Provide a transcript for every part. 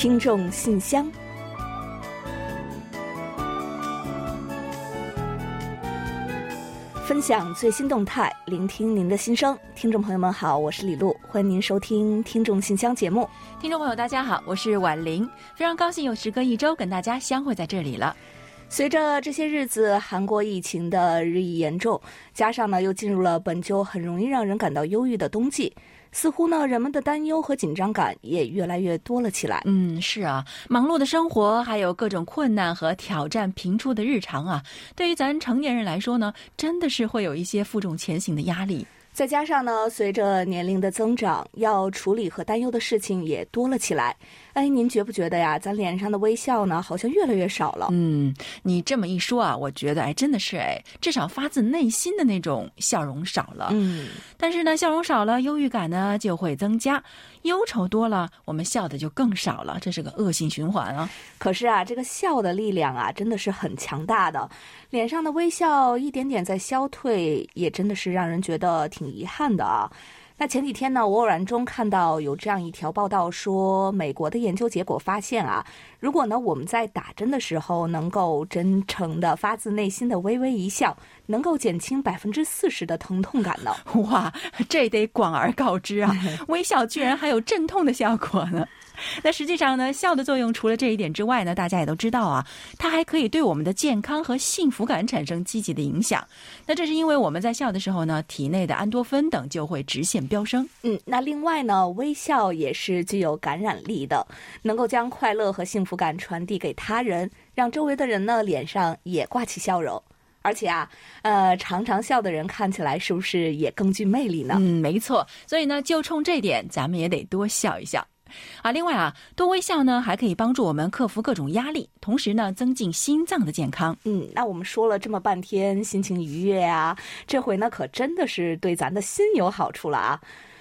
听众信箱，分享最新动态，聆听您的心声。听众朋友们好，我是李璐，欢迎您收听《听众信箱》节目。听众朋友大家好，我是婉玲，非常高兴又时隔一周跟大家相会在这里了。随着这些日子韩国疫情的日益严重，加上呢又进入了本就很容易让人感到忧郁的冬季。似乎呢，人们的担忧和紧张感也越来越多了起来。嗯，是啊，忙碌的生活，还有各种困难和挑战频出的日常啊，对于咱成年人来说呢，真的是会有一些负重前行的压力。再加上呢，随着年龄的增长，要处理和担忧的事情也多了起来。哎，您觉不觉得呀？咱脸上的微笑呢，好像越来越少了。嗯，你这么一说啊，我觉得哎，真的是哎，至少发自内心的那种笑容少了。嗯，但是呢，笑容少了，忧郁感呢就会增加，忧愁多了，我们笑的就更少了，这是个恶性循环啊。可是啊，这个笑的力量啊，真的是很强大的。脸上的微笑一点点在消退，也真的是让人觉得挺遗憾的啊。那前几天呢，我偶然中看到有这样一条报道，说美国的研究结果发现啊，如果呢我们在打针的时候能够真诚的、发自内心的微微一笑，能够减轻百分之四十的疼痛感呢。哇，这得广而告之啊！微笑居然还有镇痛的效果呢。那实际上呢，笑的作用除了这一点之外呢，大家也都知道啊，它还可以对我们的健康和幸福感产生积极的影响。那这是因为我们在笑的时候呢，体内的安多芬等就会直线飙升。嗯，那另外呢，微笑也是具有感染力的，能够将快乐和幸福感传递给他人，让周围的人呢脸上也挂起笑容。而且啊，呃，常常笑的人看起来是不是也更具魅力呢？嗯，没错。所以呢，就冲这点，咱们也得多笑一笑。啊，另外啊，多微笑呢，还可以帮助我们克服各种压力，同时呢，增进心脏的健康。嗯，那我们说了这么半天，心情愉悦啊，这回呢，可真的是对咱的心有好处了啊！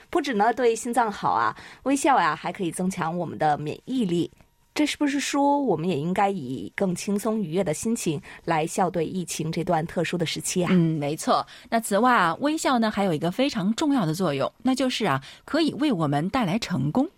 不止呢对心脏好啊，微笑呀，还可以增强我们的免疫力。这是不是说，我们也应该以更轻松愉悦的心情来笑对疫情这段特殊的时期啊？嗯，没错。那此外啊，微笑呢，还有一个非常重要的作用，那就是啊，可以为我们带来成功。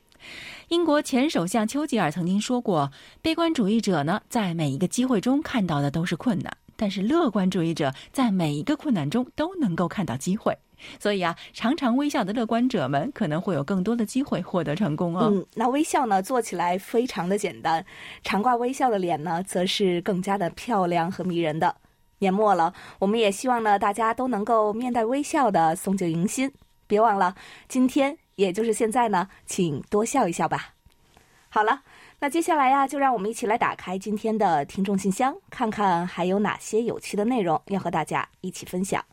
英国前首相丘吉尔曾经说过：“悲观主义者呢，在每一个机会中看到的都是困难，但是乐观主义者在每一个困难中都能够看到机会。”所以啊，常常微笑的乐观者们可能会有更多的机会获得成功哦。嗯，那微笑呢，做起来非常的简单，常挂微笑的脸呢，则是更加的漂亮和迷人的。年末了，我们也希望呢，大家都能够面带微笑的送旧迎新。别忘了，今天。也就是现在呢，请多笑一笑吧。好了，那接下来呀，就让我们一起来打开今天的听众信箱，看看还有哪些有趣的内容要和大家一起分享。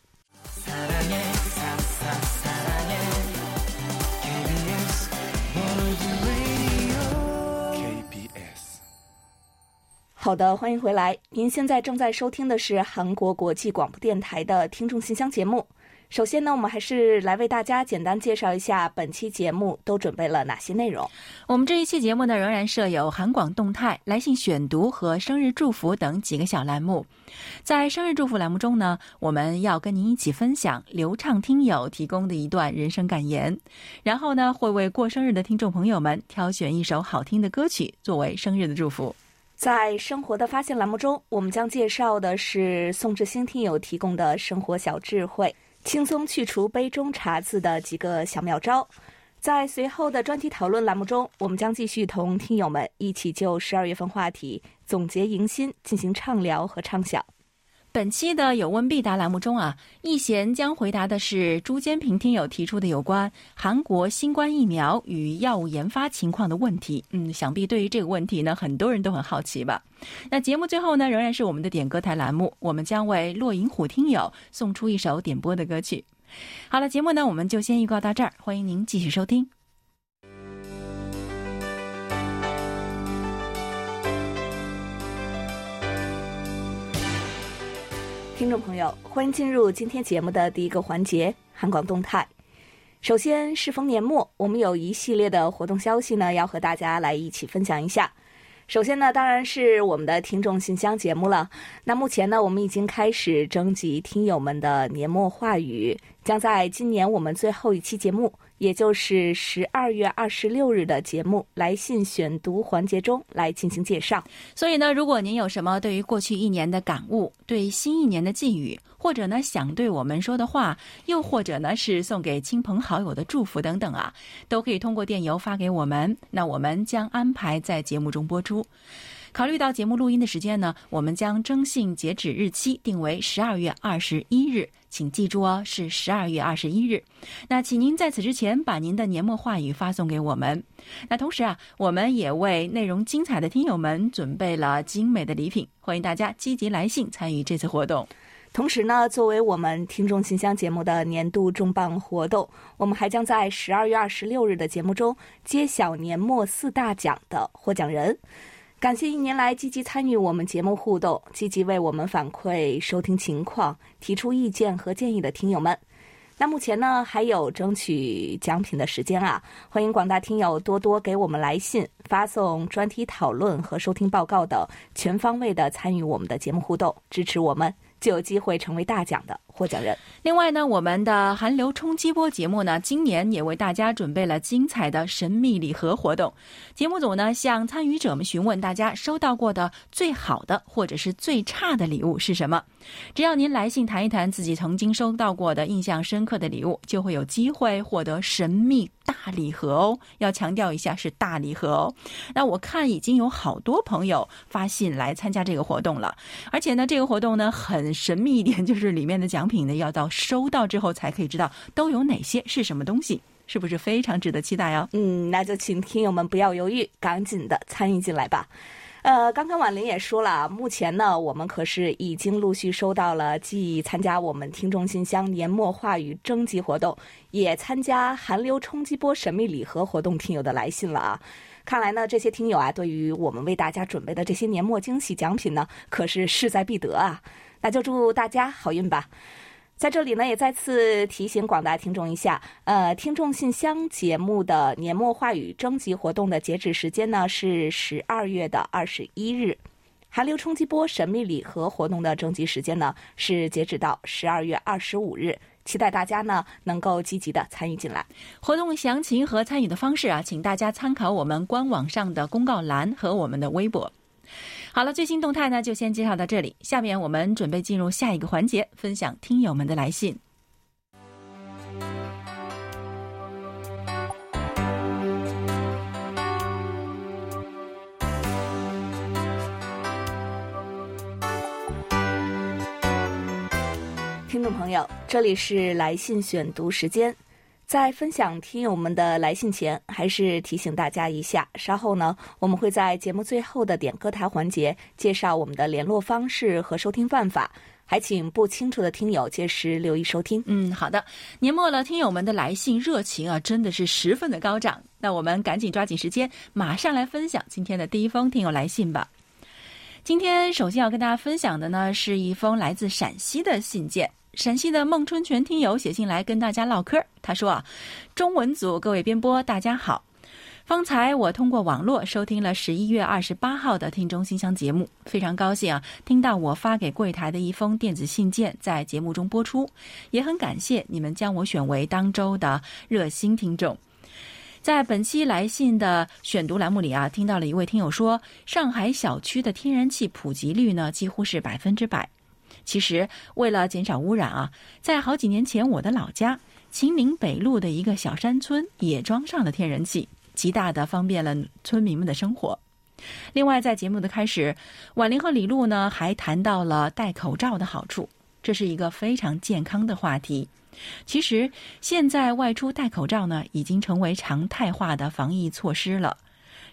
好的，欢迎回来。您现在正在收听的是韩国国际广播电台的听众信箱节目。首先呢，我们还是来为大家简单介绍一下本期节目都准备了哪些内容。我们这一期节目呢，仍然设有韩广动态、来信选读和生日祝福等几个小栏目。在生日祝福栏目中呢，我们要跟您一起分享流畅听友提供的一段人生感言，然后呢，会为过生日的听众朋友们挑选一首好听的歌曲作为生日的祝福。在生活的发现栏目中，我们将介绍的是宋志新听友提供的生活小智慧。轻松去除杯中茶渍的几个小妙招，在随后的专题讨论栏目中，我们将继续同听友们一起就十二月份话题总结迎新进行畅聊和畅想。本期的有问必答栏目中啊，易贤将回答的是朱坚平听友提出的有关韩国新冠疫苗与药物研发情况的问题。嗯，想必对于这个问题呢，很多人都很好奇吧？那节目最后呢，仍然是我们的点歌台栏目，我们将为落银虎听友送出一首点播的歌曲。好了，节目呢，我们就先预告到这儿，欢迎您继续收听。听众朋友，欢迎进入今天节目的第一个环节——韩广动态。首先，适逢年末，我们有一系列的活动消息呢，要和大家来一起分享一下。首先呢，当然是我们的听众信箱节目了。那目前呢，我们已经开始征集听友们的年末话语。将在今年我们最后一期节目，也就是十二月二十六日的节目来信选读环节中来进行介绍。所以呢，如果您有什么对于过去一年的感悟，对新一年的寄语，或者呢想对我们说的话，又或者呢是送给亲朋好友的祝福等等啊，都可以通过电邮发给我们，那我们将安排在节目中播出。考虑到节目录音的时间呢，我们将征信截止日期定为十二月二十一日，请记住哦，是十二月二十一日。那请您在此之前把您的年末话语发送给我们。那同时啊，我们也为内容精彩的听友们准备了精美的礼品，欢迎大家积极来信参与这次活动。同时呢，作为我们听众信箱节目的年度重磅活动，我们还将在十二月二十六日的节目中揭晓年末四大奖的获奖人。感谢一年来积极参与我们节目互动、积极为我们反馈收听情况、提出意见和建议的听友们。那目前呢，还有争取奖品的时间啊！欢迎广大听友多多给我们来信、发送专题讨论和收听报告等，全方位的参与我们的节目互动，支持我们。就有机会成为大奖的获奖人。另外呢，我们的韩流冲击波节目呢，今年也为大家准备了精彩的神秘礼盒活动。节目组呢向参与者们询问大家收到过的最好的或者是最差的礼物是什么。只要您来信谈一谈自己曾经收到过的印象深刻的礼物，就会有机会获得神秘大礼盒哦。要强调一下是大礼盒哦。那我看已经有好多朋友发信来参加这个活动了，而且呢，这个活动呢很神秘一点，就是里面的奖品呢要到收到之后才可以知道都有哪些是什么东西，是不是非常值得期待哦？嗯，那就请听友们不要犹豫，赶紧的参与进来吧。呃，刚刚婉玲也说了，目前呢，我们可是已经陆续收到了既参加我们听众信箱年末话语征集活动，也参加韩流冲击波神秘礼盒活动听友的来信了啊。看来呢，这些听友啊，对于我们为大家准备的这些年末惊喜奖品呢，可是势在必得啊。那就祝大家好运吧。在这里呢，也再次提醒广大听众一下，呃，听众信箱节目的年末话语征集活动的截止时间呢是十二月的二十一日，韩流冲击波神秘礼盒活动的征集时间呢是截止到十二月二十五日，期待大家呢能够积极的参与进来。活动详情和参与的方式啊，请大家参考我们官网上的公告栏和我们的微博。好了，最新动态呢，就先介绍到这里。下面我们准备进入下一个环节，分享听友们的来信。听众朋友，这里是来信选读时间。在分享听友们的来信前，还是提醒大家一下，稍后呢，我们会在节目最后的点歌台环节介绍我们的联络方式和收听办法，还请不清楚的听友届时留意收听。嗯，好的。年末了，听友们的来信热情啊，真的是十分的高涨。那我们赶紧抓紧时间，马上来分享今天的第一封听友来信吧。今天首先要跟大家分享的呢，是一封来自陕西的信件。陕西的孟春全听友写信来跟大家唠嗑，他说啊，中文组各位编播大家好，方才我通过网络收听了十一月二十八号的听众信箱节目，非常高兴啊，听到我发给柜台的一封电子信件在节目中播出，也很感谢你们将我选为当周的热心听众。在本期来信的选读栏目里啊，听到了一位听友说，上海小区的天然气普及率呢几乎是百分之百。其实，为了减少污染啊，在好几年前，我的老家秦岭北路的一个小山村也装上了天然气，极大的方便了村民们的生活。另外，在节目的开始，婉玲和李璐呢还谈到了戴口罩的好处，这是一个非常健康的话题。其实，现在外出戴口罩呢已经成为常态化的防疫措施了，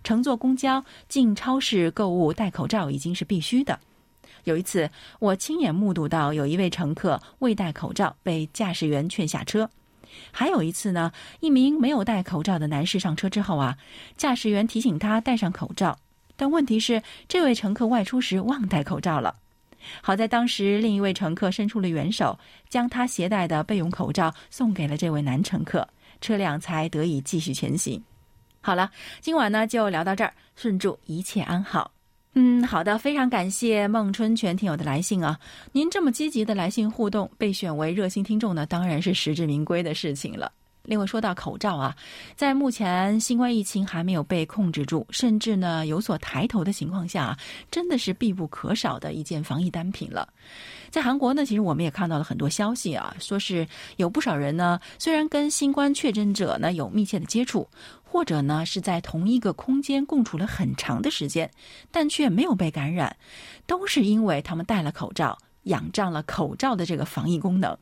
乘坐公交、进超市购物戴口罩已经是必须的。有一次，我亲眼目睹到有一位乘客未戴口罩被驾驶员劝下车；还有一次呢，一名没有戴口罩的男士上车之后啊，驾驶员提醒他戴上口罩，但问题是这位乘客外出时忘戴口罩了。好在当时另一位乘客伸出了援手，将他携带的备用口罩送给了这位男乘客，车辆才得以继续前行。好了，今晚呢就聊到这儿，顺祝一切安好。嗯，好的，非常感谢孟春全听友的来信啊！您这么积极的来信互动，被选为热心听众呢，当然是实至名归的事情了。另外说到口罩啊，在目前新冠疫情还没有被控制住，甚至呢有所抬头的情况下，真的是必不可少的一件防疫单品了。在韩国呢，其实我们也看到了很多消息啊，说是有不少人呢，虽然跟新冠确诊者呢有密切的接触，或者呢是在同一个空间共处了很长的时间，但却没有被感染，都是因为他们戴了口罩。仰仗了口罩的这个防疫功能，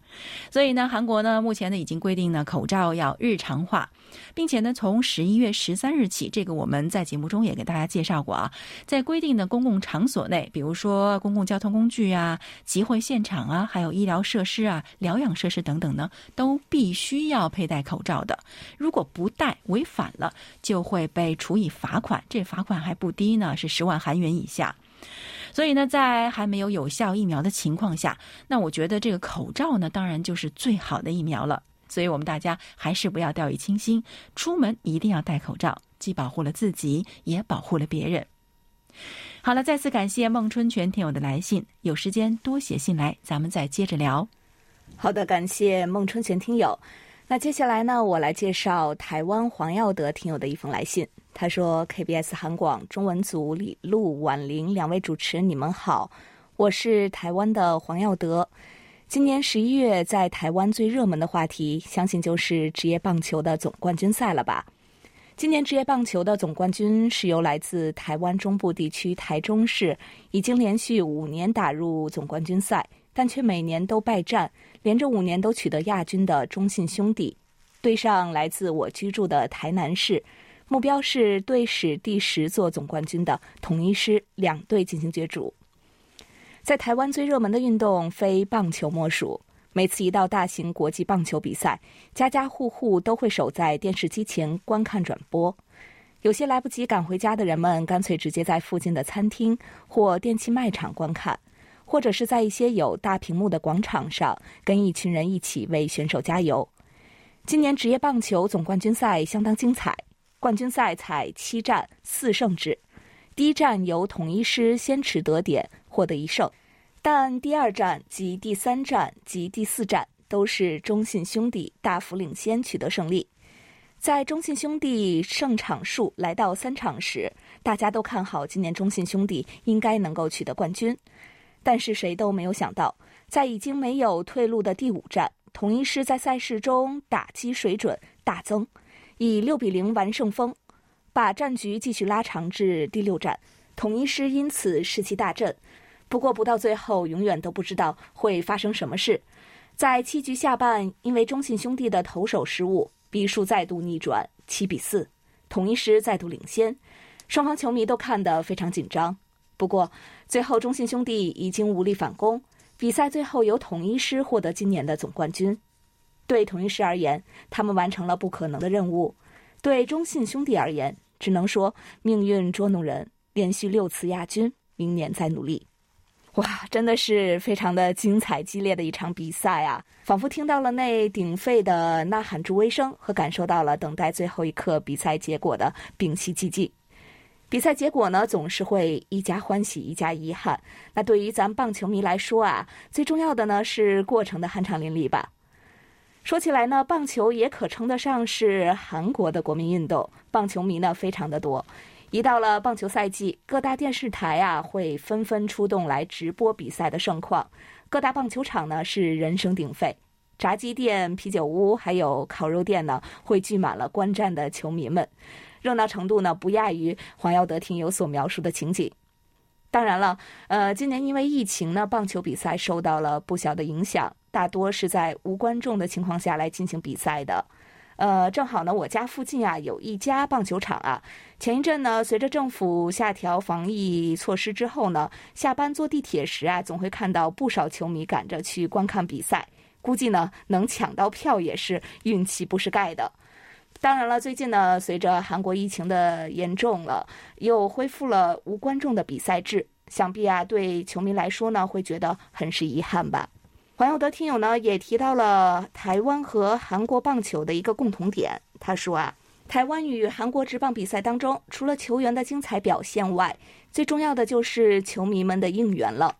所以呢，韩国呢目前呢已经规定呢口罩要日常化，并且呢从十一月十三日起，这个我们在节目中也给大家介绍过啊，在规定的公共场所内，比如说公共交通工具啊、集会现场啊、还有医疗设施啊、疗养设施等等呢，都必须要佩戴口罩的。如果不戴，违反了就会被处以罚款，这罚款还不低呢，是十万韩元以下。所以呢，在还没有有效疫苗的情况下，那我觉得这个口罩呢，当然就是最好的疫苗了。所以我们大家还是不要掉以轻心，出门一定要戴口罩，既保护了自己，也保护了别人。好了，再次感谢孟春全听友的来信，有时间多写信来，咱们再接着聊。好的，感谢孟春全听友。那接下来呢，我来介绍台湾黄耀德听友的一封来信。他说：“KBS 韩广中文组李璐、婉玲两位主持人，你们好，我是台湾的黄耀德。今年十一月，在台湾最热门的话题，相信就是职业棒球的总冠军赛了吧？今年职业棒球的总冠军是由来自台湾中部地区台中市，已经连续五年打入总冠军赛，但却每年都败战，连着五年都取得亚军的中信兄弟，对上来自我居住的台南市。”目标是队史第十座总冠军的统一狮两队进行角逐。在台湾最热门的运动非棒球莫属。每次一到大型国际棒球比赛，家家户户都会守在电视机前观看转播。有些来不及赶回家的人们，干脆直接在附近的餐厅或电器卖场观看，或者是在一些有大屏幕的广场上，跟一群人一起为选手加油。今年职业棒球总冠军赛相当精彩。冠军赛采七战四胜制，第一战由统一师先持得点获得一胜，但第二战及第三战及第四战都是中信兄弟大幅领先取得胜利。在中信兄弟胜场数来到三场时，大家都看好今年中信兄弟应该能够取得冠军，但是谁都没有想到，在已经没有退路的第五战，统一师在赛事中打击水准大增。以六比零完胜风，把战局继续拉长至第六战，统一师因此士气大振。不过不到最后，永远都不知道会发生什么事。在七局下半，因为中信兄弟的投手失误，比数再度逆转七比四，统一师再度领先。双方球迷都看得非常紧张。不过最后中信兄弟已经无力反攻，比赛最后由统一师获得今年的总冠军。对统一师而言，他们完成了不可能的任务；对中信兄弟而言，只能说命运捉弄人，连续六次亚军，明年再努力。哇，真的是非常的精彩激烈的一场比赛啊！仿佛听到了那鼎沸的呐喊助威声，和感受到了等待最后一刻比赛结果的屏息寂静。比赛结果呢，总是会一家欢喜一家遗憾。那对于咱棒球迷来说啊，最重要的呢是过程的酣畅淋漓吧。说起来呢，棒球也可称得上是韩国的国民运动，棒球迷呢非常的多。一到了棒球赛季，各大电视台啊会纷纷出动来直播比赛的盛况，各大棒球场呢是人声鼎沸，炸鸡店、啤酒屋还有烤肉店呢会聚满了观战的球迷们，热闹程度呢不亚于黄耀德听友所描述的情景。当然了，呃，今年因为疫情呢，棒球比赛受到了不小的影响。大多是在无观众的情况下来进行比赛的，呃，正好呢，我家附近啊有一家棒球场啊。前一阵呢，随着政府下调防疫措施之后呢，下班坐地铁时啊，总会看到不少球迷赶着去观看比赛。估计呢，能抢到票也是运气不是盖的。当然了，最近呢，随着韩国疫情的严重了，又恢复了无观众的比赛制，想必啊，对球迷来说呢，会觉得很是遗憾吧。黄耀德听友呢也提到了台湾和韩国棒球的一个共同点。他说啊，台湾与韩国职棒比赛当中，除了球员的精彩表现外，最重要的就是球迷们的应援了。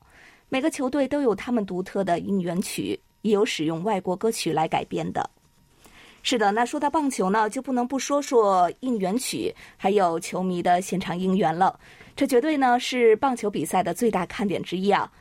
每个球队都有他们独特的应援曲，也有使用外国歌曲来改编的。是的，那说到棒球呢，就不能不说说应援曲，还有球迷的现场应援了。这绝对呢是棒球比赛的最大看点之一啊。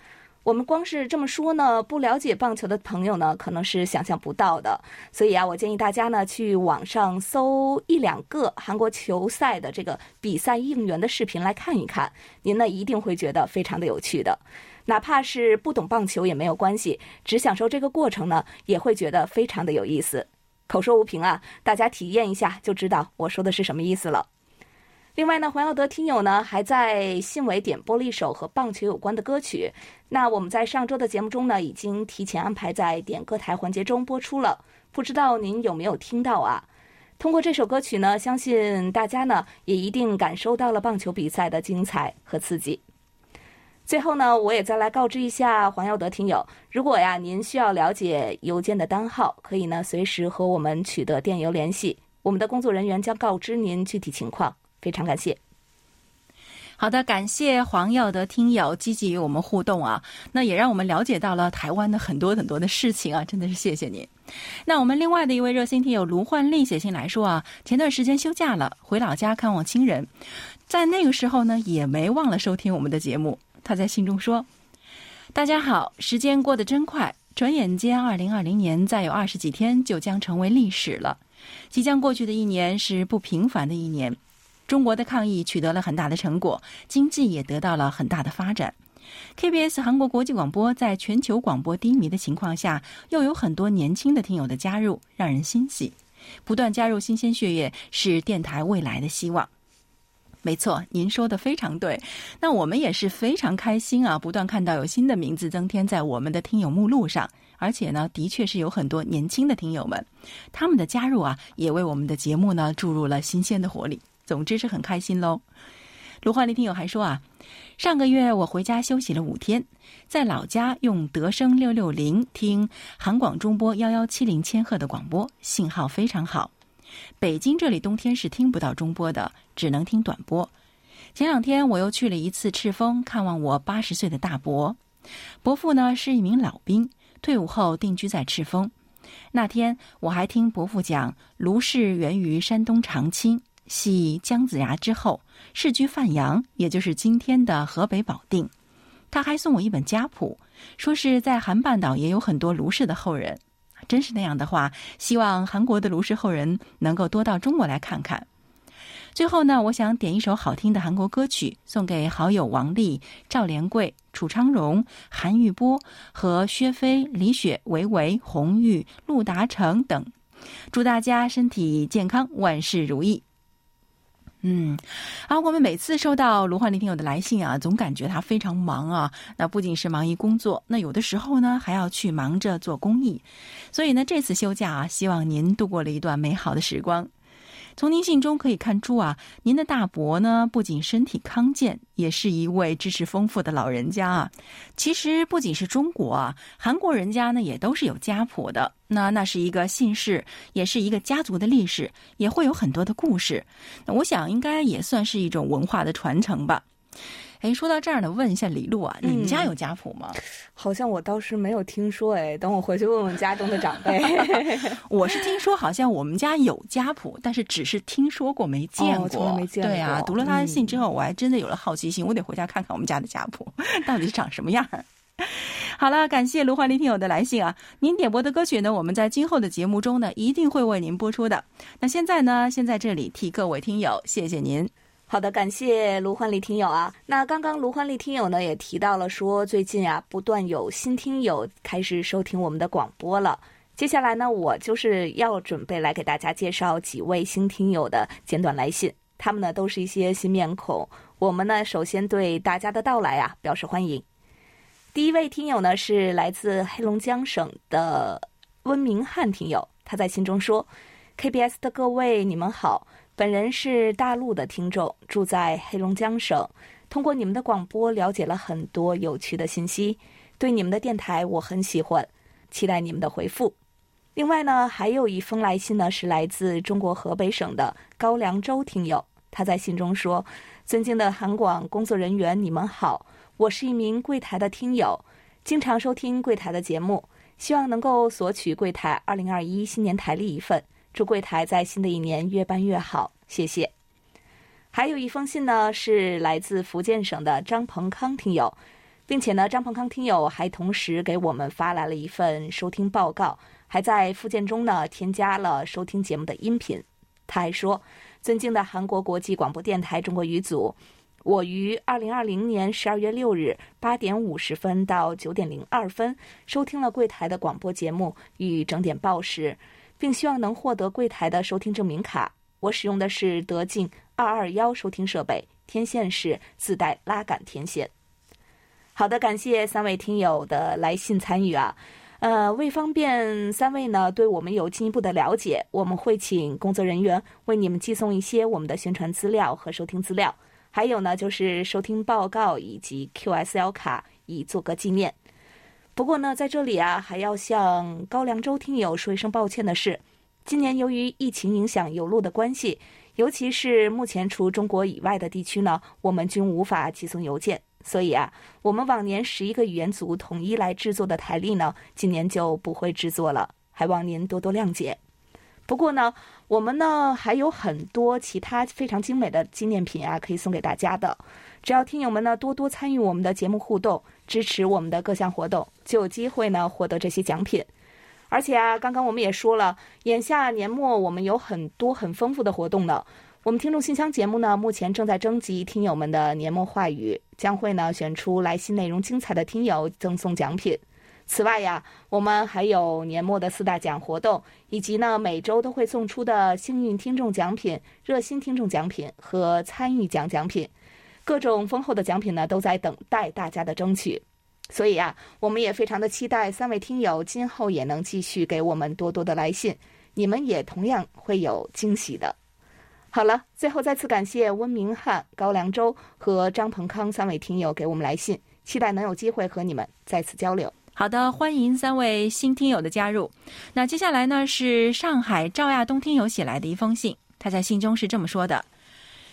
我们光是这么说呢，不了解棒球的朋友呢，可能是想象不到的。所以啊，我建议大家呢，去网上搜一两个韩国球赛的这个比赛应援的视频来看一看，您呢一定会觉得非常的有趣的。哪怕是不懂棒球也没有关系，只享受这个过程呢，也会觉得非常的有意思。口说无凭啊，大家体验一下就知道我说的是什么意思了。另外呢，黄耀德听友呢还在信尾点播了一首和棒球有关的歌曲。那我们在上周的节目中呢，已经提前安排在点歌台环节中播出了。不知道您有没有听到啊？通过这首歌曲呢，相信大家呢也一定感受到了棒球比赛的精彩和刺激。最后呢，我也再来告知一下黄耀德听友，如果呀您需要了解邮件的单号，可以呢随时和我们取得电邮联系，我们的工作人员将告知您具体情况。非常感谢。好的，感谢黄耀德听友积极与我们互动啊，那也让我们了解到了台湾的很多很多的事情啊，真的是谢谢您。那我们另外的一位热心听友卢焕丽写信来说啊，前段时间休假了，回老家看望亲人，在那个时候呢，也没忘了收听我们的节目。他在信中说：“大家好，时间过得真快，转眼间二零二零年再有二十几天就将成为历史了。即将过去的一年是不平凡的一年。”中国的抗疫取得了很大的成果，经济也得到了很大的发展。KBS 韩国国际广播在全球广播低迷的情况下，又有很多年轻的听友的加入，让人欣喜。不断加入新鲜血液，是电台未来的希望。没错，您说的非常对。那我们也是非常开心啊，不断看到有新的名字增添在我们的听友目录上，而且呢，的确是有很多年轻的听友们，他们的加入啊，也为我们的节目呢注入了新鲜的活力。总之是很开心喽。卢焕丽听友还说啊，上个月我回家休息了五天，在老家用德声六六零听韩广中波幺幺七零千赫的广播，信号非常好。北京这里冬天是听不到中波的，只能听短波。前两天我又去了一次赤峰看望我八十岁的大伯，伯父呢是一名老兵，退伍后定居在赤峰。那天我还听伯父讲，卢氏源于山东长清。系姜子牙之后，世居范阳，也就是今天的河北保定。他还送我一本家谱，说是在韩半岛也有很多卢氏的后人。真是那样的话，希望韩国的卢氏后人能够多到中国来看看。最后呢，我想点一首好听的韩国歌曲，送给好友王丽、赵连贵、楚昌荣、韩玉波和薛飞、李雪、维维、红玉、陆达成等，祝大家身体健康，万事如意。嗯，啊，我们每次收到卢焕林听友的来信啊，总感觉他非常忙啊。那不仅是忙于工作，那有的时候呢，还要去忙着做公益。所以呢，这次休假啊，希望您度过了一段美好的时光。从您信中可以看出啊，您的大伯呢不仅身体康健，也是一位知识丰富的老人家啊。其实不仅是中国啊，韩国人家呢也都是有家谱的。那那是一个姓氏，也是一个家族的历史，也会有很多的故事。那我想应该也算是一种文化的传承吧。哎，说到这儿呢，问一下李璐啊，你们家有家谱吗？好像我倒是没有听说，哎，等我回去问问家中的长辈。我是听说好像我们家有家谱，但是只是听说过，没见过。从来没见过。对啊，读了他的信之后，我还真的有了好奇心，我得回家看看我们家的家谱到底长什么样。好了，感谢卢焕林听友的来信啊，您点播的歌曲呢，我们在今后的节目中呢，一定会为您播出的。那现在呢，先在这里替各位听友谢谢您。好的，感谢卢焕丽听友啊。那刚刚卢焕丽听友呢也提到了说，最近啊不断有新听友开始收听我们的广播了。接下来呢，我就是要准备来给大家介绍几位新听友的简短来信，他们呢都是一些新面孔。我们呢首先对大家的到来啊表示欢迎。第一位听友呢是来自黑龙江省的温明汉听友，他在信中说：“KBS 的各位，你们好。”本人是大陆的听众，住在黑龙江省。通过你们的广播，了解了很多有趣的信息。对你们的电台，我很喜欢，期待你们的回复。另外呢，还有一封来信呢，是来自中国河北省的高良州听友。他在信中说：“尊敬的韩广工作人员，你们好，我是一名柜台的听友，经常收听柜台的节目，希望能够索取柜台二零二一新年台历一份，祝柜台在新的一年越办越好，谢谢。”还有一封信呢，是来自福建省的张鹏康听友，并且呢，张鹏康听友还同时给我们发来了一份收听报告。还在附件中呢，添加了收听节目的音频。他还说：“尊敬的韩国国际广播电台中国语组，我于二零二零年十二月六日八点五十分到九点零二分收听了柜台的广播节目与整点报时，并希望能获得柜台的收听证明卡。我使用的是德进二二幺收听设备，天线是自带拉杆天线。”好的，感谢三位听友的来信参与啊。呃，为方便三位呢对我们有进一步的了解，我们会请工作人员为你们寄送一些我们的宣传资料和收听资料，还有呢就是收听报告以及 QSL 卡，以做个纪念。不过呢，在这里啊，还要向高梁州听友说一声抱歉的是，今年由于疫情影响邮路的关系，尤其是目前除中国以外的地区呢，我们均无法寄送邮件。所以啊，我们往年十一个语言组统一来制作的台历呢，今年就不会制作了，还望您多多谅解。不过呢，我们呢还有很多其他非常精美的纪念品啊，可以送给大家的。只要听友们呢多多参与我们的节目互动，支持我们的各项活动，就有机会呢获得这些奖品。而且啊，刚刚我们也说了，眼下年末我们有很多很丰富的活动呢。我们听众信箱节目呢，目前正在征集听友们的年末话语，将会呢选出来信内容精彩的听友赠送奖品。此外呀，我们还有年末的四大奖活动，以及呢每周都会送出的幸运听众奖品、热心听众奖品和参与奖奖品，各种丰厚的奖品呢都在等待大家的争取。所以啊，我们也非常的期待三位听友今后也能继续给我们多多的来信，你们也同样会有惊喜的。好了，最后再次感谢温明汉、高良洲和张鹏康三位听友给我们来信，期待能有机会和你们再次交流。好的，欢迎三位新听友的加入。那接下来呢是上海赵亚东听友写来的一封信，他在信中是这么说的：“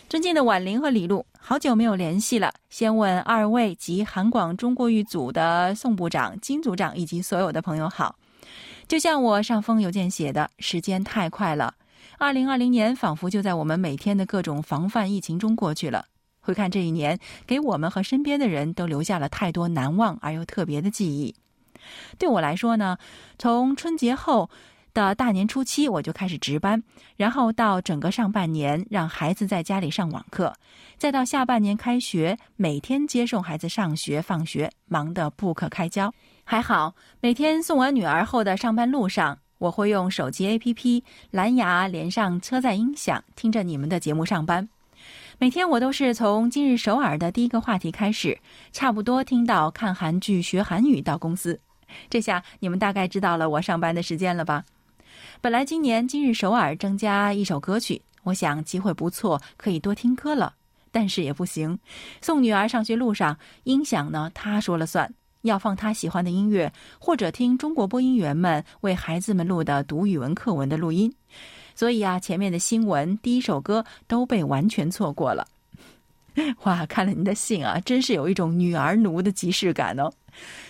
尊敬的婉玲和李璐，好久没有联系了，先问二位及韩广中国语组的宋部长、金组长以及所有的朋友好。就像我上封邮件写的，时间太快了。”二零二零年仿佛就在我们每天的各种防范疫情中过去了。回看这一年，给我们和身边的人都留下了太多难忘而又特别的记忆。对我来说呢，从春节后的大年初七我就开始值班，然后到整个上半年让孩子在家里上网课，再到下半年开学，每天接送孩子上学放学，忙得不可开交。还好，每天送完女儿后的上班路上。我会用手机 APP 蓝牙连上车载音响，听着你们的节目上班。每天我都是从今日首尔的第一个话题开始，差不多听到看韩剧学韩语到公司。这下你们大概知道了我上班的时间了吧？本来今年今日首尔增加一首歌曲，我想机会不错，可以多听歌了。但是也不行，送女儿上学路上，音响呢他说了算。要放他喜欢的音乐，或者听中国播音员们为孩子们录的读语文课文的录音，所以啊，前面的新闻、第一首歌都被完全错过了。哇，看了您的信啊，真是有一种女儿奴的即视感哦。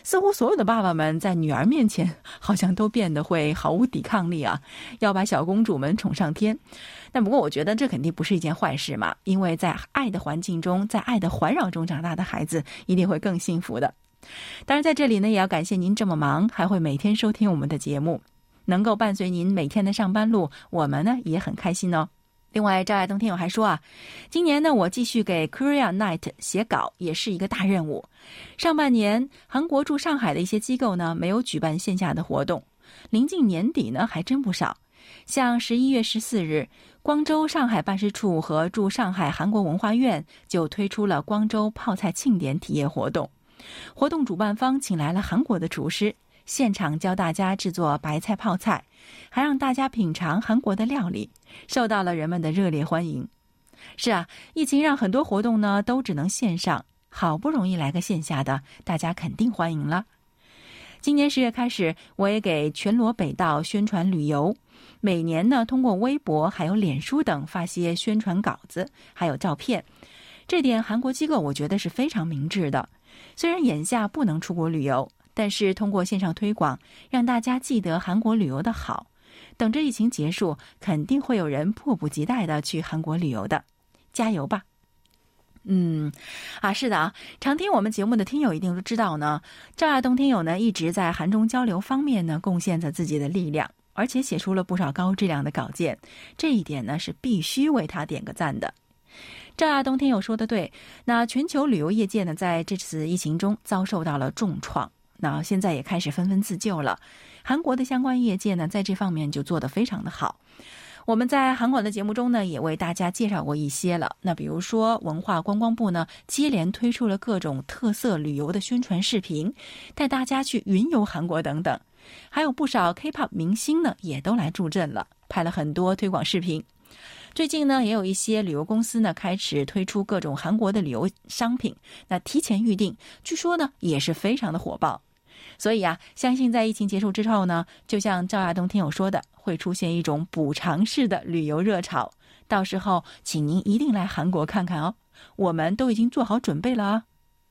似乎所有的爸爸们在女儿面前，好像都变得会毫无抵抗力啊，要把小公主们宠上天。但不过，我觉得这肯定不是一件坏事嘛，因为在爱的环境中，在爱的环绕中长大的孩子，一定会更幸福的。当然，在这里呢，也要感谢您这么忙，还会每天收听我们的节目，能够伴随您每天的上班路，我们呢也很开心哦。另外，赵爱东听友还说啊，今年呢，我继续给 Korea Night 写稿，也是一个大任务。上半年，韩国驻上海的一些机构呢，没有举办线下的活动，临近年底呢，还真不少。像十一月十四日，光州上海办事处和驻上海韩国文化院就推出了光州泡菜庆典体验活动。活动主办方请来了韩国的厨师，现场教大家制作白菜泡菜，还让大家品尝韩国的料理，受到了人们的热烈欢迎。是啊，疫情让很多活动呢都只能线上，好不容易来个线下的，大家肯定欢迎了。今年十月开始，我也给全罗北道宣传旅游，每年呢通过微博还有脸书等发些宣传稿子，还有照片。这点韩国机构我觉得是非常明智的。虽然眼下不能出国旅游，但是通过线上推广，让大家记得韩国旅游的好。等着疫情结束，肯定会有人迫不及待的去韩国旅游的。加油吧！嗯，啊，是的啊，常听我们节目的听友一定都知道呢。赵亚东听友呢一直在韩中交流方面呢贡献着自己的力量，而且写出了不少高质量的稿件，这一点呢是必须为他点个赞的。赵亚东听友说的对，那全球旅游业界呢在这次疫情中遭受到了重创，那现在也开始纷纷自救了。韩国的相关业界呢在这方面就做得非常的好。我们在韩广的节目中呢，也为大家介绍过一些了。那比如说，文化观光部呢，接连推出了各种特色旅游的宣传视频，带大家去云游韩国等等。还有不少 K-pop 明星呢，也都来助阵了，拍了很多推广视频。最近呢，也有一些旅游公司呢，开始推出各种韩国的旅游商品，那提前预定，据说呢，也是非常的火爆。所以啊，相信在疫情结束之后呢，就像赵亚东听友说的，会出现一种补偿式的旅游热潮。到时候，请您一定来韩国看看哦，我们都已经做好准备了啊。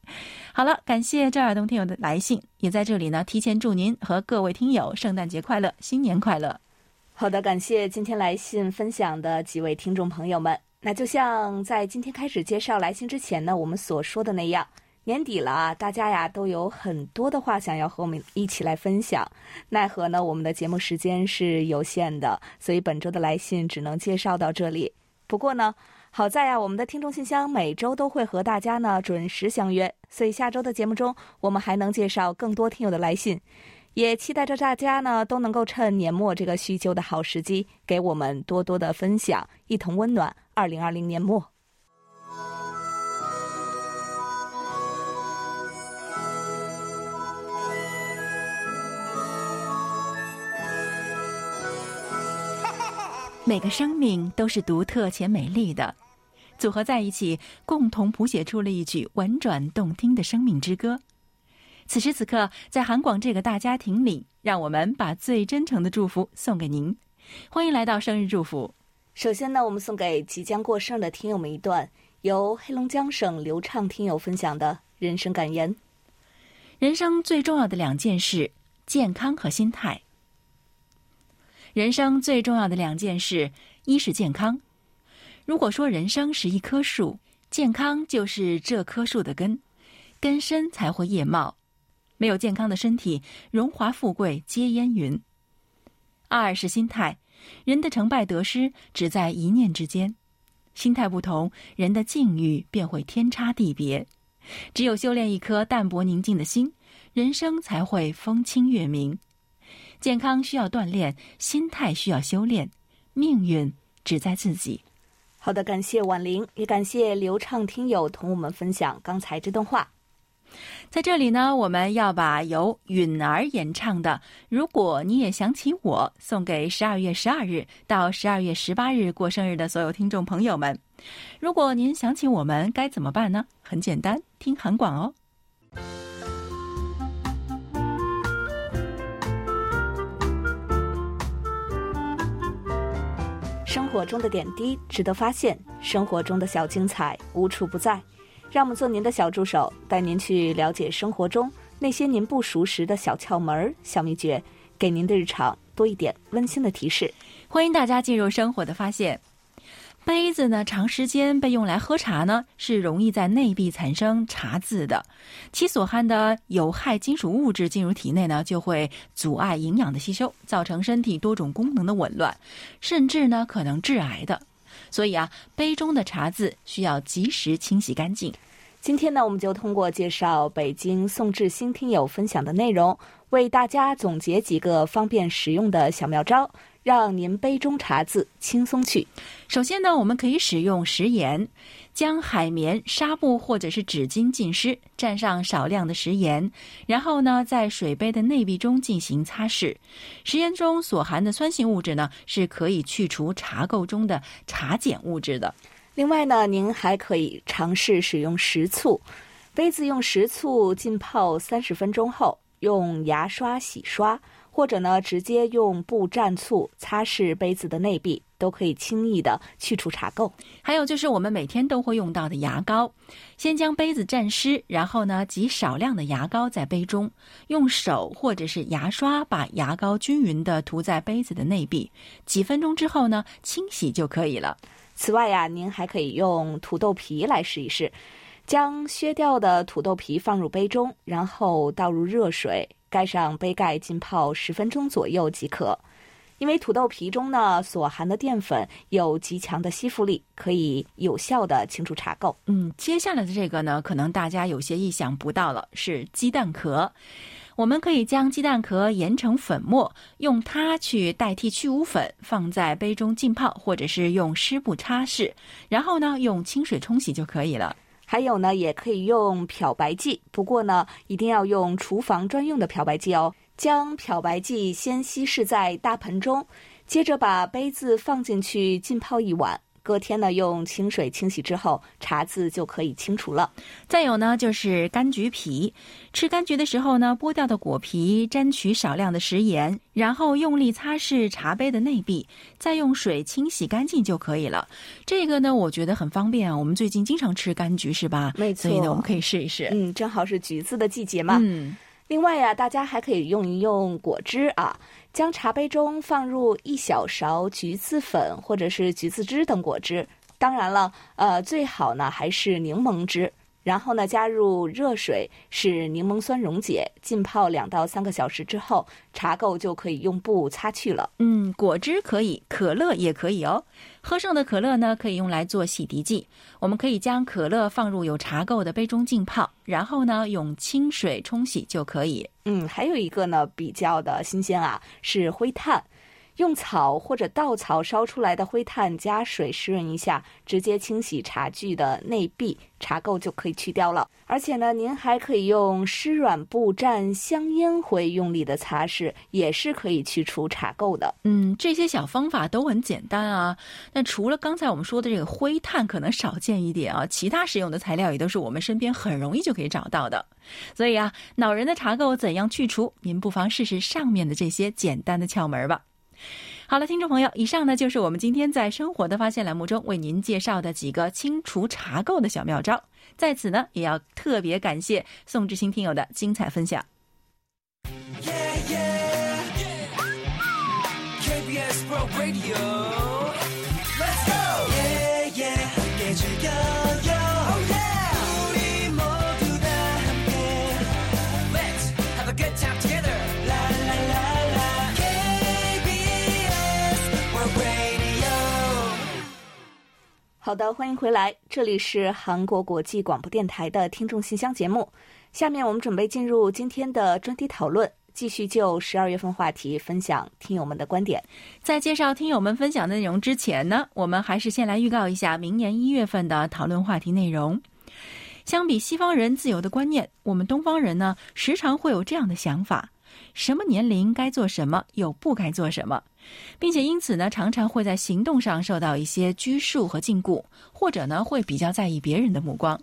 好了，感谢赵亚东听友的来信，也在这里呢，提前祝您和各位听友圣诞节快乐，新年快乐。好的，感谢今天来信分享的几位听众朋友们。那就像在今天开始介绍来信之前呢，我们所说的那样。年底了啊，大家呀都有很多的话想要和我们一起来分享，奈何呢我们的节目时间是有限的，所以本周的来信只能介绍到这里。不过呢，好在呀我们的听众信箱每周都会和大家呢准时相约，所以下周的节目中我们还能介绍更多听友的来信，也期待着大家呢都能够趁年末这个叙旧的好时机，给我们多多的分享，一同温暖二零二零年末。每个生命都是独特且美丽的，组合在一起，共同谱写出了一曲婉转动听的生命之歌。此时此刻，在韩广这个大家庭里，让我们把最真诚的祝福送给您。欢迎来到生日祝福。首先呢，我们送给即将过生日的听友们一段由黑龙江省流畅听友分享的人生感言：人生最重要的两件事，健康和心态。人生最重要的两件事，一是健康。如果说人生是一棵树，健康就是这棵树的根，根深才会叶茂。没有健康的身体，荣华富贵皆烟云。二是心态，人的成败得失只在一念之间，心态不同，人的境遇便会天差地别。只有修炼一颗淡泊宁静的心，人生才会风清月明。健康需要锻炼，心态需要修炼，命运只在自己。好的，感谢婉玲，也感谢流畅听友同我们分享刚才这段话。在这里呢，我们要把由允儿演唱的《如果你也想起我》送给十二月十二日到十二月十八日过生日的所有听众朋友们。如果您想起我们，该怎么办呢？很简单，听韩广哦。生活中的点滴值得发现，生活中的小精彩无处不在。让我们做您的小助手，带您去了解生活中那些您不熟识的小窍门、小秘诀，给您的日常多一点温馨的提示。欢迎大家进入生活的发现。杯子呢，长时间被用来喝茶呢，是容易在内壁产生茶渍的，其所含的有害金属物质进入体内呢，就会阻碍营养的吸收，造成身体多种功能的紊乱，甚至呢可能致癌的。所以啊，杯中的茶渍需要及时清洗干净。今天呢，我们就通过介绍北京宋志新听友分享的内容，为大家总结几个方便实用的小妙招。让您杯中茶渍轻松去。首先呢，我们可以使用食盐，将海绵、纱布或者是纸巾浸湿，蘸上少量的食盐，然后呢，在水杯的内壁中进行擦拭。食盐中所含的酸性物质呢，是可以去除茶垢中的茶碱物质的。另外呢，您还可以尝试使用食醋，杯子用食醋浸泡三十分钟后。用牙刷洗刷，或者呢直接用布蘸醋擦拭杯子的内壁，都可以轻易的去除茶垢。还有就是我们每天都会用到的牙膏，先将杯子蘸湿，然后呢挤少量的牙膏在杯中，用手或者是牙刷把牙膏均匀的涂在杯子的内壁，几分钟之后呢清洗就可以了。此外呀，您还可以用土豆皮来试一试，将削掉的土豆皮放入杯中，然后倒入热水，盖上杯盖，浸泡十分钟左右即可。因为土豆皮中呢所含的淀粉有极强的吸附力，可以有效的清除茶垢。嗯，接下来的这个呢，可能大家有些意想不到了，是鸡蛋壳。我们可以将鸡蛋壳研成粉末，用它去代替去污粉，放在杯中浸泡，或者是用湿布擦拭，然后呢用清水冲洗就可以了。还有呢，也可以用漂白剂，不过呢，一定要用厨房专用的漂白剂哦。将漂白剂先稀释在大盆中，接着把杯子放进去浸泡一晚。隔天呢，用清水清洗之后，茶渍就可以清除了。再有呢，就是柑橘皮。吃柑橘的时候呢，剥掉的果皮沾取少量的食盐，然后用力擦拭茶杯的内壁，再用水清洗干净就可以了。这个呢，我觉得很方便啊。我们最近经常吃柑橘，是吧？没错。所以呢，我们可以试一试。嗯，正好是橘子的季节嘛。嗯。另外呀，大家还可以用一用果汁啊，将茶杯中放入一小勺橘子粉或者是橘子汁等果汁。当然了，呃，最好呢还是柠檬汁。然后呢，加入热水，使柠檬酸溶解，浸泡两到三个小时之后，茶垢就可以用布擦去了。嗯，果汁可以，可乐也可以哦。喝剩的可乐呢，可以用来做洗涤剂。我们可以将可乐放入有茶垢的杯中浸泡，然后呢，用清水冲洗就可以。嗯，还有一个呢，比较的新鲜啊，是灰炭。用草或者稻草烧出来的灰炭加水湿润一下，直接清洗茶具的内壁，茶垢就可以去掉了。而且呢，您还可以用湿软布蘸香烟灰，用力的擦拭，也是可以去除茶垢的。嗯，这些小方法都很简单啊。那除了刚才我们说的这个灰炭可能少见一点啊，其他使用的材料也都是我们身边很容易就可以找到的。所以啊，恼人的茶垢怎样去除？您不妨试试上面的这些简单的窍门吧。好了，听众朋友，以上呢就是我们今天在生活的发现栏目中为您介绍的几个清除茶垢的小妙招。在此呢，也要特别感谢宋志新听友的精彩分享。好的，欢迎回来，这里是韩国国际广播电台的听众信箱节目。下面我们准备进入今天的专题讨论，继续就十二月份话题分享听友们的观点。在介绍听友们分享的内容之前呢，我们还是先来预告一下明年一月份的讨论话题内容。相比西方人自由的观念，我们东方人呢，时常会有这样的想法：什么年龄该做什么，又不该做什么。并且因此呢，常常会在行动上受到一些拘束和禁锢，或者呢，会比较在意别人的目光。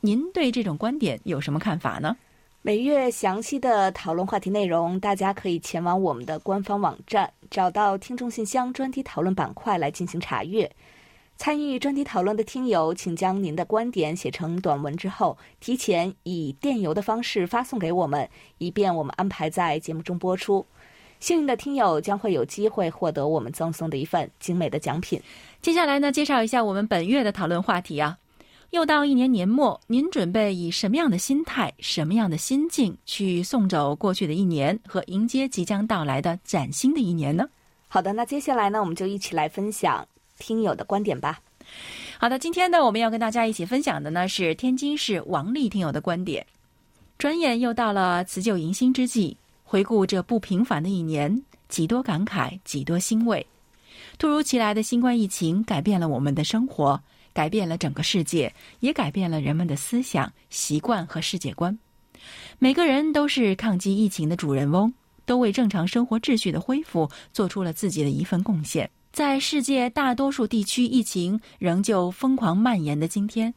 您对这种观点有什么看法呢？每月详细的讨论话题内容，大家可以前往我们的官方网站，找到听众信箱专题讨论板块来进行查阅。参与专题讨论的听友，请将您的观点写成短文之后，提前以电邮的方式发送给我们，以便我们安排在节目中播出。幸运的听友将会有机会获得我们赠送的一份精美的奖品。接下来呢，介绍一下我们本月的讨论话题啊。又到一年年末，您准备以什么样的心态、什么样的心境去送走过去的一年，和迎接即将到来的崭新的一年呢？好的，那接下来呢，我们就一起来分享听友的观点吧。好的，今天呢，我们要跟大家一起分享的呢是天津市王丽听友的观点。转眼又到了辞旧迎新之际。回顾这不平凡的一年，几多感慨，几多欣慰。突如其来的新冠疫情改变了我们的生活，改变了整个世界，也改变了人们的思想习惯和世界观。每个人都是抗击疫情的主人翁，都为正常生活秩序的恢复做出了自己的一份贡献。在世界大多数地区疫情仍旧疯狂蔓延的今天。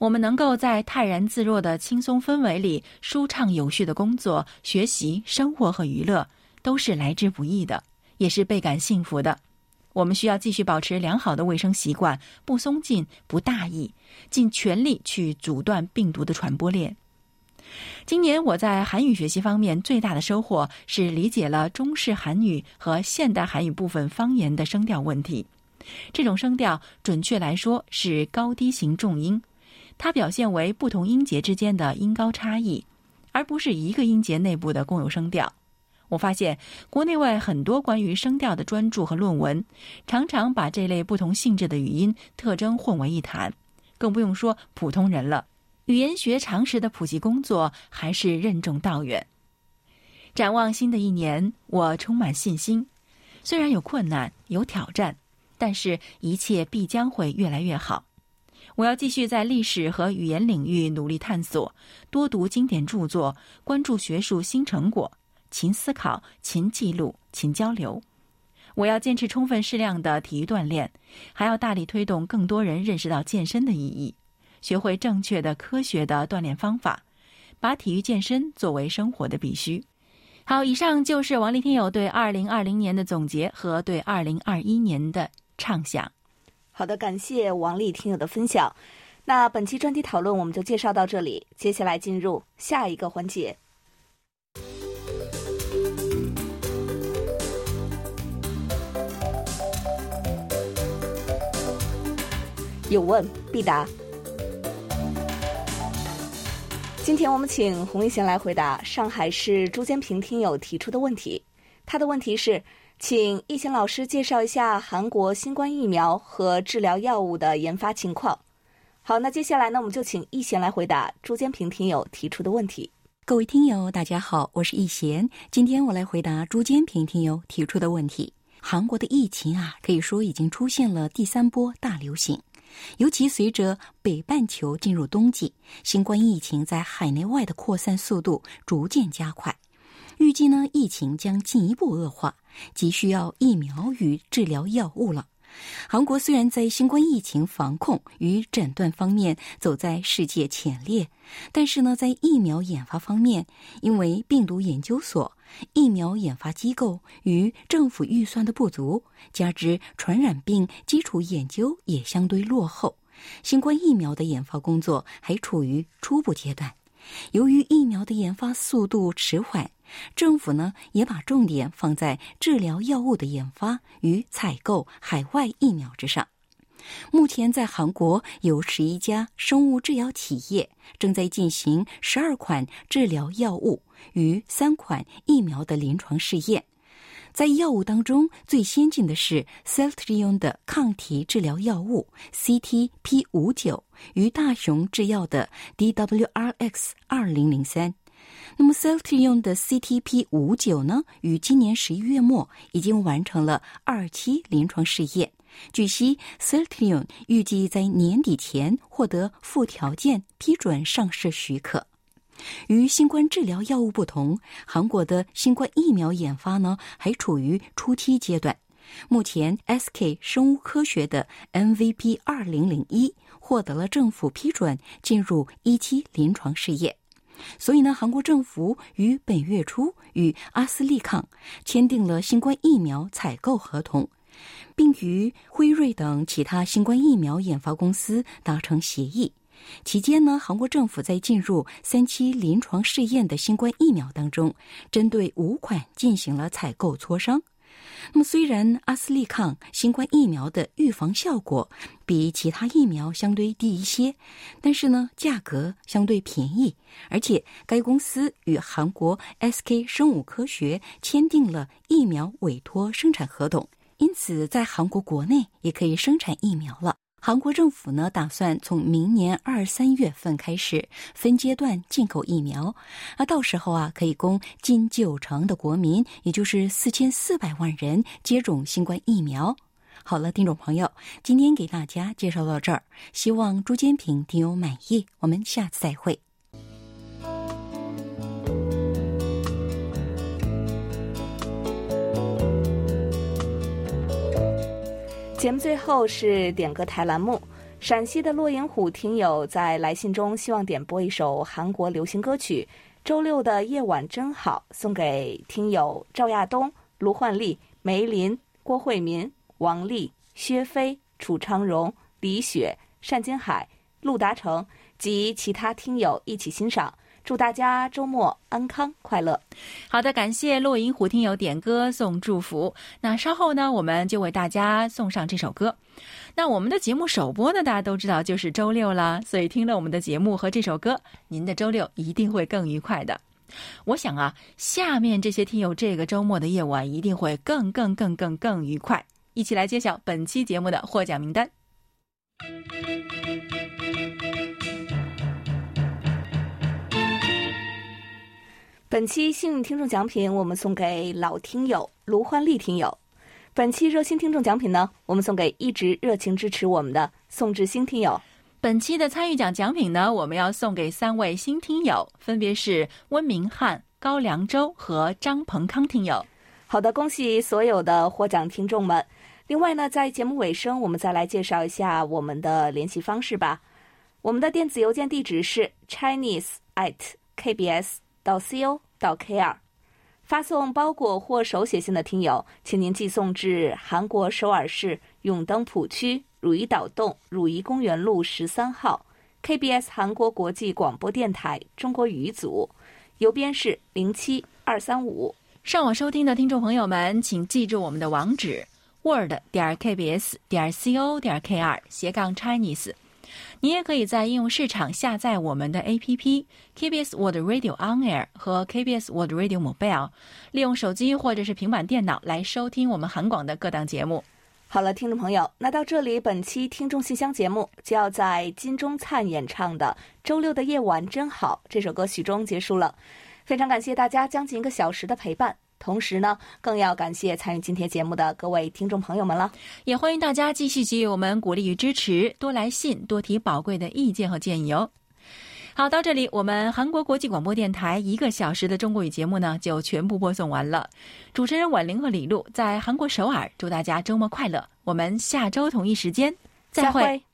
我们能够在泰然自若的轻松氛围里舒畅有序的工作、学习、生活和娱乐，都是来之不易的，也是倍感幸福的。我们需要继续保持良好的卫生习惯，不松劲、不大意，尽全力去阻断病毒的传播链。今年我在韩语学习方面最大的收获是理解了中式韩语和现代韩语部分方言的声调问题。这种声调，准确来说是高低型重音，它表现为不同音节之间的音高差异，而不是一个音节内部的共有声调。我发现国内外很多关于声调的专著和论文，常常把这类不同性质的语音特征混为一谈，更不用说普通人了。语言学常识的普及工作还是任重道远。展望新的一年，我充满信心。虽然有困难、有挑战，但是一切必将会越来越好。我要继续在历史和语言领域努力探索，多读经典著作，关注学术新成果，勤思考、勤记录、勤交流。我要坚持充分适量的体育锻炼，还要大力推动更多人认识到健身的意义。学会正确的、科学的锻炼方法，把体育健身作为生活的必须。好，以上就是王丽听友对二零二零年的总结和对二零二一年的畅想。好的，感谢王丽听友的分享。那本期专题讨论我们就介绍到这里，接下来进入下一个环节。有问必答。今天我们请洪一贤来回答上海市朱坚平听友提出的问题。他的问题是，请易贤老师介绍一下韩国新冠疫苗和治疗药物的研发情况。好，那接下来呢，我们就请易贤来回答朱坚平听友提出的问题。各位听友，大家好，我是易贤。今天我来回答朱坚平听友提出的问题。韩国的疫情啊，可以说已经出现了第三波大流行。尤其随着北半球进入冬季，新冠疫情在海内外的扩散速度逐渐加快，预计呢疫情将进一步恶化，急需要疫苗与治疗药物了。韩国虽然在新冠疫情防控与诊断方面走在世界前列，但是呢，在疫苗研发方面，因为病毒研究所、疫苗研发机构与政府预算的不足，加之传染病基础研究也相对落后，新冠疫苗的研发工作还处于初步阶段。由于疫苗的研发速度迟缓，政府呢也把重点放在治疗药物的研发与采购海外疫苗之上。目前，在韩国有十一家生物制药企业正在进行十二款治疗药物与三款疫苗的临床试验。在药物当中，最先进的是 Celltrion 的抗体治疗药物 CTP 五九与大熊制药的 DWRX 二零零三。那么 Celtion 的 CTP 五九呢，于今年十一月末已经完成了二期临床试验。据悉，Celltrion 预计在年底前获得附条件批准上市许可。与新冠治疗药物不同，韩国的新冠疫苗研发呢还处于初期阶段。目前，SK 生物科学的 MVP 二零零一获得了政府批准，进入一期临床试验。所以呢，韩国政府于本月初与阿斯利康签订了新冠疫苗采购合同，并与辉瑞等其他新冠疫苗研发公司达成协议。期间呢，韩国政府在进入三期临床试验的新冠疫苗当中，针对五款进行了采购磋商。那么，虽然阿斯利康新冠疫苗的预防效果比其他疫苗相对低一些，但是呢，价格相对便宜，而且该公司与韩国 SK 生物科学签订了疫苗委托生产合同，因此在韩国国内也可以生产疫苗了。韩国政府呢，打算从明年二三月份开始分阶段进口疫苗，啊，到时候啊，可以供近九成的国民，也就是四千四百万人接种新冠疫苗。好了，听众朋友，今天给大家介绍到这儿，希望朱坚平听友满意。我们下次再会。节目最后是点歌台栏目。陕西的骆银虎听友在来信中希望点播一首韩国流行歌曲《周六的夜晚真好》，送给听友赵亚东、卢焕丽、梅林、郭慧民、王丽、薛飞、楚昌荣、李雪、单金海、陆达成及其他听友一起欣赏。祝大家周末安康快乐。好的，感谢落银虎听友点歌送祝福。那稍后呢，我们就为大家送上这首歌。那我们的节目首播呢，大家都知道就是周六了，所以听了我们的节目和这首歌，您的周六一定会更愉快的。我想啊，下面这些听友这个周末的夜晚一定会更更更更更愉快。一起来揭晓本期节目的获奖名单。本期幸运听众奖品，我们送给老听友卢欢丽听友。本期热心听众奖品呢，我们送给一直热情支持我们的宋志兴听友。本期的参与奖奖品呢，我们要送给三位新听友，分别是温明翰、高良洲和张鹏康听友。好的，恭喜所有的获奖听众们。另外呢，在节目尾声，我们再来介绍一下我们的联系方式吧。我们的电子邮件地址是 chinese at kbs。到 co 到 kr，发送包裹或手写信的听友，请您寄送至韩国首尔市永登浦区汝矣岛洞汝矣公园路十三号 KBS 韩国国际广播电台中国语组，邮编是零七二三五。上网收听的听众朋友们，请记住我们的网址：word 点 kbs 点 co 点 kr 斜杠 Chinese。你也可以在应用市场下载我们的 APP KBS World Radio On Air 和 KBS World Radio Mobile，利用手机或者是平板电脑来收听我们韩广的各档节目。好了，听众朋友，那到这里，本期听众信箱节目就要在金钟灿演唱的《周六的夜晚真好》这首歌曲中结束了。非常感谢大家将近一个小时的陪伴。同时呢，更要感谢参与今天节目的各位听众朋友们了，也欢迎大家继续给予我们鼓励与支持，多来信，多提宝贵的意见和建议哦。好，到这里，我们韩国国际广播电台一个小时的中国语节目呢，就全部播送完了。主持人婉玲和李璐在韩国首尔，祝大家周末快乐。我们下周同一时间再会。